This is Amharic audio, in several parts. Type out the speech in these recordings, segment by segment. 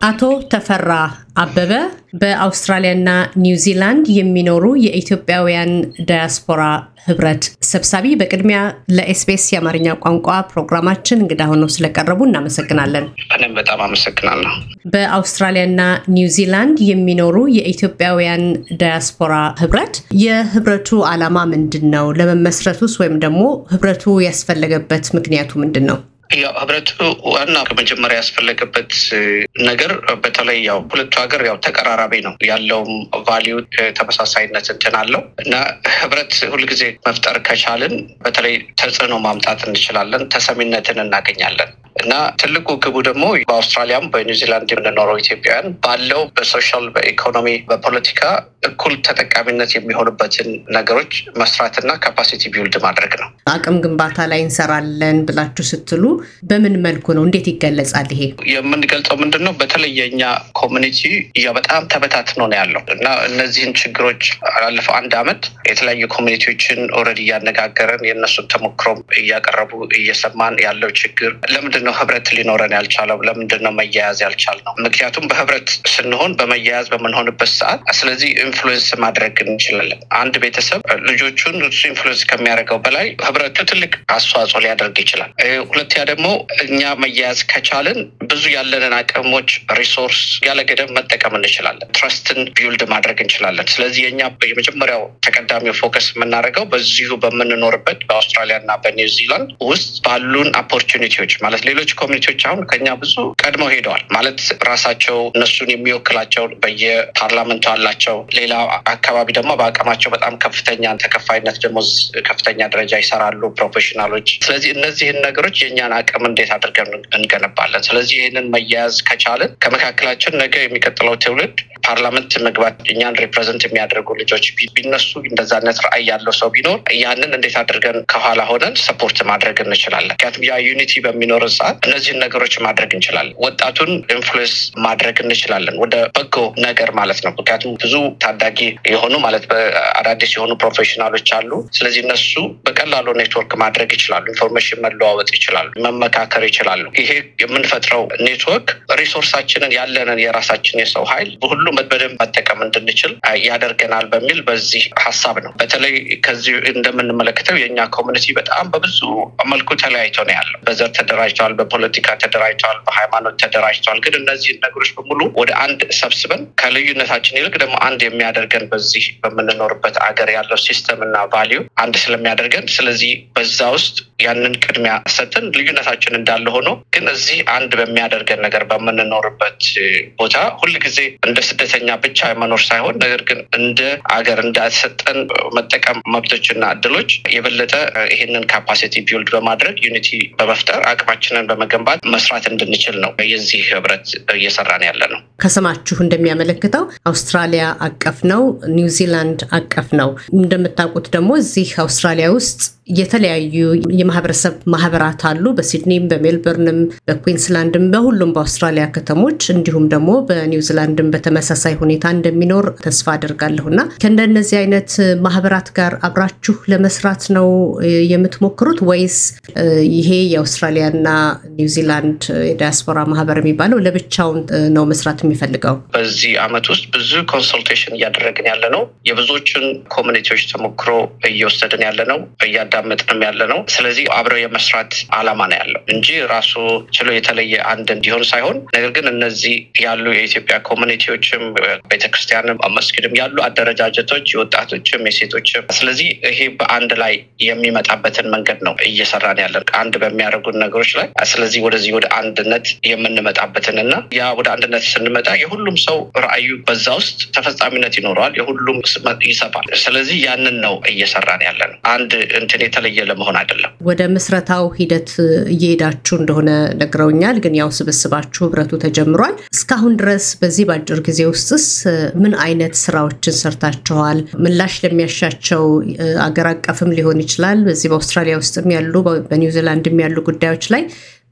አቶ ተፈራ አበበ በአውስትራሊያና ኒውዚላንድ የሚኖሩ የኢትዮጵያውያን ዳያስፖራ ህብረት ሰብሳቢ፣ በቅድሚያ ለ SBS የአማርኛ ቋንቋ ፕሮግራማችን እንግዳ ሆነው ስለቀረቡ እናመሰግናለን። እኔም በጣም አመሰግናለሁ። በአውስትራሊያና ኒውዚላንድ የሚኖሩ የኢትዮጵያውያን ዳያስፖራ ህብረት የህብረቱ ዓላማ ምንድን ነው? ለመመስረቱስ ወይም ደግሞ ህብረቱ ያስፈለገበት ምክንያቱ ምንድን ነው? ያው ህብረቱ ዋና ከመጀመሪያ ያስፈለገበት ነገር በተለይ ያው ሁለቱ ሀገር ያው ተቀራራቢ ነው ያለውም ቫሊዩ ተመሳሳይነት እንትን አለው እና ህብረት ሁልጊዜ መፍጠር ከቻልን በተለይ ተጽዕኖ ማምጣት እንችላለን፣ ተሰሚነትን እናገኛለን እና ትልቁ ግቡ ደግሞ በአውስትራሊያም በኒውዚላንድ የምንኖረው ኢትዮጵያውያን ባለው በ social በኢኮኖሚ በፖለቲካ እኩል ተጠቃሚነት የሚሆኑበትን ነገሮች መስራትና capacity build ማድረግ ነው። አቅም ግንባታ ላይ እንሰራለን ብላችሁ ስትሉ በምን መልኩ ነው? እንዴት ይገለጻል? ይሄ የምንገልጸው ምንድን ነው? በተለይ የኛ community በጣም ተበታትኖ ነው ያለው እና እነዚህን ችግሮች ባለፈው አንድ አመት የተለያዩ community ዎችን already እያነጋገርን የእነሱን ተሞክሮም እያቀረቡ እየሰማን ያለው ችግር ለምንድን ነው ህብረት ሊኖረን ያልቻለው? ለምንድን ነው መያያዝ ያልቻልነው? ምክንያቱም በህብረት ስንሆን በመያያዝ በምንሆንበት ሰዓት ስለዚህ influence ማድረግ እንችላለን። አንድ ቤተሰብ ልጆቹን እሱ influence ከሚያደርገው በላይ ህብረቱ ትልቅ አስተዋጽኦ ሊያደርግ ይችላል። ሁለተኛ ደግሞ እኛ መያያዝ ከቻልን ብዙ ያለንን አቅሞች resource ያለ ገደብ መጠቀም እንችላለን። trust ን build ማድረግ እንችላለን። ስለዚህ የኛ የመጀመሪያው ተቀዳሚው focus የምናደርገው በዚሁ በምንኖርበት በአውስትራሊያ እና በኒውዚላንድ ውስጥ ባሉን opportunity ዎች ማለት ሌሎች community ዎች አሁን ከኛ ብዙ ቀድመው ሄደዋል ማለት ራሳቸው እነሱን የሚወክላቸው በየ parliament ኡ አላቸው። ሌላ አካባቢ ደግሞ በአቅማቸው በጣም ከፍተኛ ተከፋይነት ደሞዝ ከፍተኛ ደረጃ ይሰራሉ professional ኦች። ስለዚህ እነዚህን ነገሮች የእኛን አቅም እንዴት አድርገን እንገነባለን? ስለዚህ ይህንን መያያዝ ከቻልን ከመካከላችን ነገ የሚቀጥለው ትውልድ parliament መግባት እኛን represent የሚያደርጉ ልጆች ቢነሱ እንደዛ አይነት ራዕይ ያለው ሰው ቢኖር ያንን እንዴት አድርገን ከኋላ ሆነን support ማድረግ እንችላለን። ምክንያቱም ያ unity በሚኖረን ሰዓት እነዚህን ነገሮች ማድረግ እንችላለን። ወጣቱን influence ማድረግ እንችላለን ወደ በጎ ነገር ማለት ነው። ምክንያቱም ብዙ ታዳጊ የሆኑ ማለት በአዳዲስ የሆኑ professional ኦች አሉ። ስለዚህ እነሱ በቀላሉ ኔትወርክ ማድረግ ይችላሉ። information መለዋወጥ ይችላሉ። መመካከር ይችላሉ። ይሄ የምንፈጥረው network resource አችንን ያለንን የራሳችን የሰው ኃይል በሁሉ በደንብ መጠቀም እንድንችል ያደርገናል በሚል በዚህ ሀሳብ ነው። በተለይ ከዚህ እንደምንመለከተው የእኛ community በጣም በብዙ መልኩ ተለያይቶ ነው ያለው። በዘር ተደራጅተዋል፣ በፖለቲካ ተደራጅተዋል፣ በሃይማኖት ተደራጅተዋል። ግን እነዚህን ነገሮች በሙሉ ወደ አንድ ሰብስበን ከልዩነታችን ይልቅ ደግሞ አንድ የሚያደርገን በዚህ በምንኖርበት አገር ያለው system እና value አንድ ስለሚያደርገን ስለዚህ በዛ ውስጥ ያንን ቅድሚያ ሰጥን ልዩነታችን እንዳለ ሆኖ ግን እዚህ አንድ በሚያደርገን ነገር በምንኖርበት ቦታ ሁልጊዜ እንደ ስደተኛ ብቻ መኖር ሳይሆን ነገር ግን እንደ አገር እንዳሰጠን መጠቀም መብቶችና እድሎች የበለጠ ይህንን capacity build በማድረግ unity በመፍጠር አቅማችንን በመገንባት መስራት እንድንችል ነው የዚህ ህብረት እየሰራን ያለ ነው። ከስማችሁ እንደሚያመለክተው አውስትራሊያ አቀፍ ነው፣ ኒውዚላንድ አቀፍ ነው። እንደምታውቁት ደግሞ እዚህ አውስትራሊያ ውስጥ የተለያዩ የማህበረሰብ ማህበራት አሉ። በሲድኒም፣ በሜልበርንም፣ በኩዊንስላንድም በሁሉም በአውስትራሊያ ከተሞች እንዲሁም ደግሞ በኒውዚላንድም በተመሳሳይ ሁኔታ እንደሚኖር ተስፋ አድርጋለሁ እና ከእንደነዚህ አይነት ማህበራት ጋር አብራችሁ ለመስራት ነው የምትሞክሩት ወይስ ይሄ የአውስትራሊያና ኒውዚላንድ የዲያስፖራ ማህበር የሚባለው ለብቻውን ነው መስራት የሚፈልገው? በዚህ አመት ውስጥ ብዙ consultation እያደረግን ያለ ነው። የብዙዎቹን community ዎች ተሞክሮ እየወሰድን ያለ ነው እያዳመጥንም ያለ ነው። ስለዚህ አብረው የመስራት አላማ ነው ያለው እንጂ ራሱ ችሎ የተለየ አንድ እንዲሆን ሳይሆን ነገር ግን እነዚህ ያሉ የኢትዮጵያ community ዎችም ቤተክርስቲያንም መስጊድም ያሉ አደረጃጀቶች የወጣቶችም የሴቶችም ስለዚህ ይሄ በአንድ ላይ የሚመጣበትን መንገድ ነው እየሰራን ያለን አንድ በሚያደርጉን ነገሮች ላይ ስለዚህ ወደዚህ ወደ አንድነት የምንመጣበትን እና ያ ወደ አንድነት ስንመጣ የሁሉም ሰው ራዕዩ በዛ ውስጥ ተፈጻሚነት ይኖረዋል። የሁሉም ይሰፋል። ስለዚህ ያንን ነው እየሰራን ያለ ነው። አንድ እንትን የተለየ ለመሆን አይደለም። ወደ ምስረታው ሂደት እየሄዳችሁ እንደሆነ ነግረውኛል። ግን ያው ስብስባችሁ ህብረቱ ተጀምሯል። እስካሁን ድረስ በዚህ በአጭር ጊዜ ውስጥስ ምን አይነት ስራዎችን ሰርታችኋል? ምላሽ ለሚያሻቸው አገር አቀፍም ሊሆን ይችላል በዚህ በአውስትራሊያ ውስጥም ያሉ በኒውዚላንድም ያሉ ጉዳዮች ላይ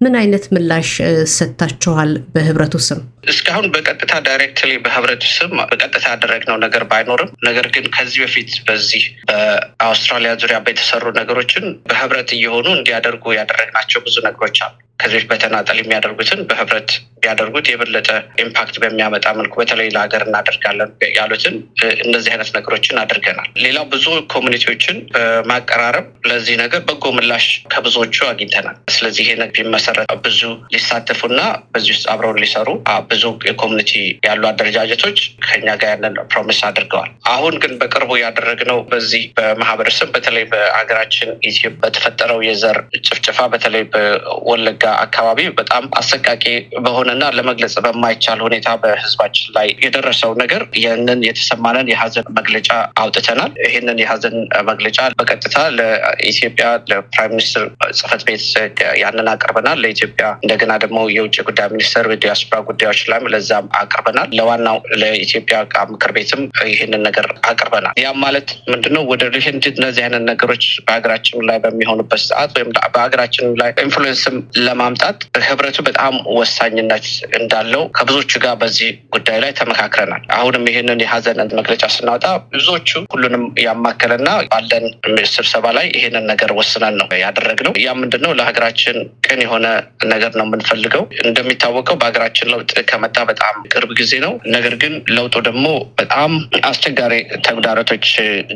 ምን አይነት ምላሽ ሰጥታችኋል? በህብረቱ ስም እስካሁን በቀጥታ directly በህብረቱ ስም በቀጥታ ያደረግነው ነገር ባይኖርም ነገር ግን ከዚህ በፊት በዚህ በአውስትራሊያ ዙሪያ በተሰሩ ነገሮችን በህብረት እየሆኑ እንዲያደርጉ ያደረግናቸው ብዙ ነገሮች አሉ። ከዚህ በተናጠል የሚያደርጉትን በህብረት ቢያደርጉት የበለጠ impact በሚያመጣ መልኩ በተለይ ለሀገር እናደርጋለን ያሉትን እነዚህ አይነት ነገሮችን አድርገናል። ሌላው ብዙ community ዎችን በማቀራረብ ለዚህ ነገር በጎ ምላሽ ከብዙዎቹ አግኝተናል። ስለዚህ ይሄ ቢመሰረት ብዙ ሊሳተፉና በዚህ ውስጥ አብረውን ሊሰሩ ብዙ የ community ያሉ አደረጃጀቶች ከኛ ጋር ያንን promise አድርገዋል። አሁን ግን በቅርቡ ያደረግነው በዚህ በማህበረሰብ በተለይ በሀገራችን ኢትዮጵያ በተፈጠረው የዘር ጭፍጨፋ በተለይ በወለጋ አካባቢ በጣም አሰቃቂ በሆነና ለመግለጽ በማይቻል ሁኔታ በህዝባችን ላይ የደረሰው ነገር ይህንን የተሰማንን የሀዘን መግለጫ አውጥተናል። ይህንን የሀዘን መግለጫ በቀጥታ ለኢትዮጵያ ለፕራይም ሚኒስትር ጽህፈት ቤት ያንን አቅርበናል። ለኢትዮጵያ እንደገና ደግሞ የውጭ ጉዳይ ሚኒስትር ዲያስፖራ ጉዳዮች ላይ ለዛም አቅርበናል። ለዋናው ለኢትዮጵያ ምክር ቤትም ይህንን ነገር አቅርበናል። ያም ማለት ምንድነው ወደ እነዚህ አይነት ነገሮች በሀገራችን ላይ በሚሆኑበት ሰዓት ወይም በሀገራችን ላይ ኢንፍሉዌንስም ለማምጣት ህብረቱ በጣም ወሳኝነት እንዳለው ከብዙዎቹ ጋር በዚህ ጉዳይ ላይ ተመካክረናል። አሁንም ይህንን የሀዘን መግለጫ ስናወጣ ብዙዎቹ ሁሉንም ያማከለና ባለን ስብሰባ ላይ ይህንን ነገር ወስነን ነው ያደረግነው። ያ ምንድነው ለሀገራችን ቅን የሆነ ነገር ነው የምንፈልገው። እንደሚታወቀው በሀገራችን ለውጥ ከመጣ በጣም ቅርብ ጊዜ ነው። ነገር ግን ለውጡ ደግሞ በጣም አስቸጋሪ ተግዳሮቶች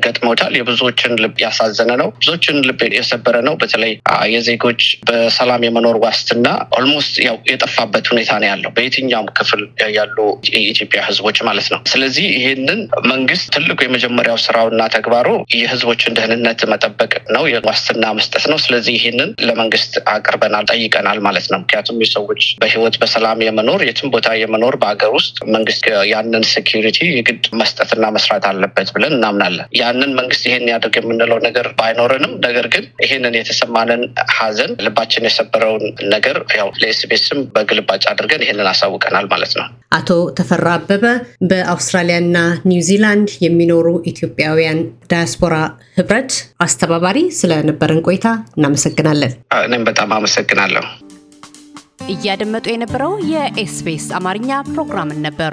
ገጥመውታል። የብዙዎችን ልብ ያሳዘነ ነው። ብዙዎችን ልብ የሰበረ ነው። በተለይ የዜጎች በሰላም የመኖር ዋስትና almost ያው የጠፋበት ሁኔታ ነው ያለው በየትኛውም ክፍል ያሉ የኢትዮጵያ ህዝቦች ማለት ነው። ስለዚህ ይህንን መንግስት ትልቁ የመጀመሪያው ስራውና ተግባሩ የህዝቦችን ደህንነት መጠበቅ ነው፣ ዋስትና መስጠት ነው። ስለዚህ ይህንን ለመንግስት አቅርበናል፣ ጠይቀናል ማለት ነው። ምክንያቱም የሰዎች በህይወት በሰላም የመኖር የትም ቦታ የመኖር በሀገር ውስጥ መንግስት ያንን security የግድ መስጠትና መስራት አለበት ብለን እናምናለን። ያንን መንግስት ይሄን ያድርግ የምንለው ነገር ባይኖረንም ነገር ግን ይሄንን የተሰማንን ሀዘን ልባችን የሰበረውን ነገር ያው ለኤስቤስም በግልባጭ አድርገን ይህንን አሳውቀናል ማለት ነው። አቶ ተፈራ አበበ በአውስትራሊያና ኒውዚላንድ የሚኖሩ ኢትዮጵያውያን ዳያስፖራ ህብረት አስተባባሪ ስለነበረን ቆይታ እናመሰግናለን። እኔም በጣም አመሰግናለሁ። እያደመጡ የነበረው የኤስቢኤስ አማርኛ ፕሮግራምን ነበር።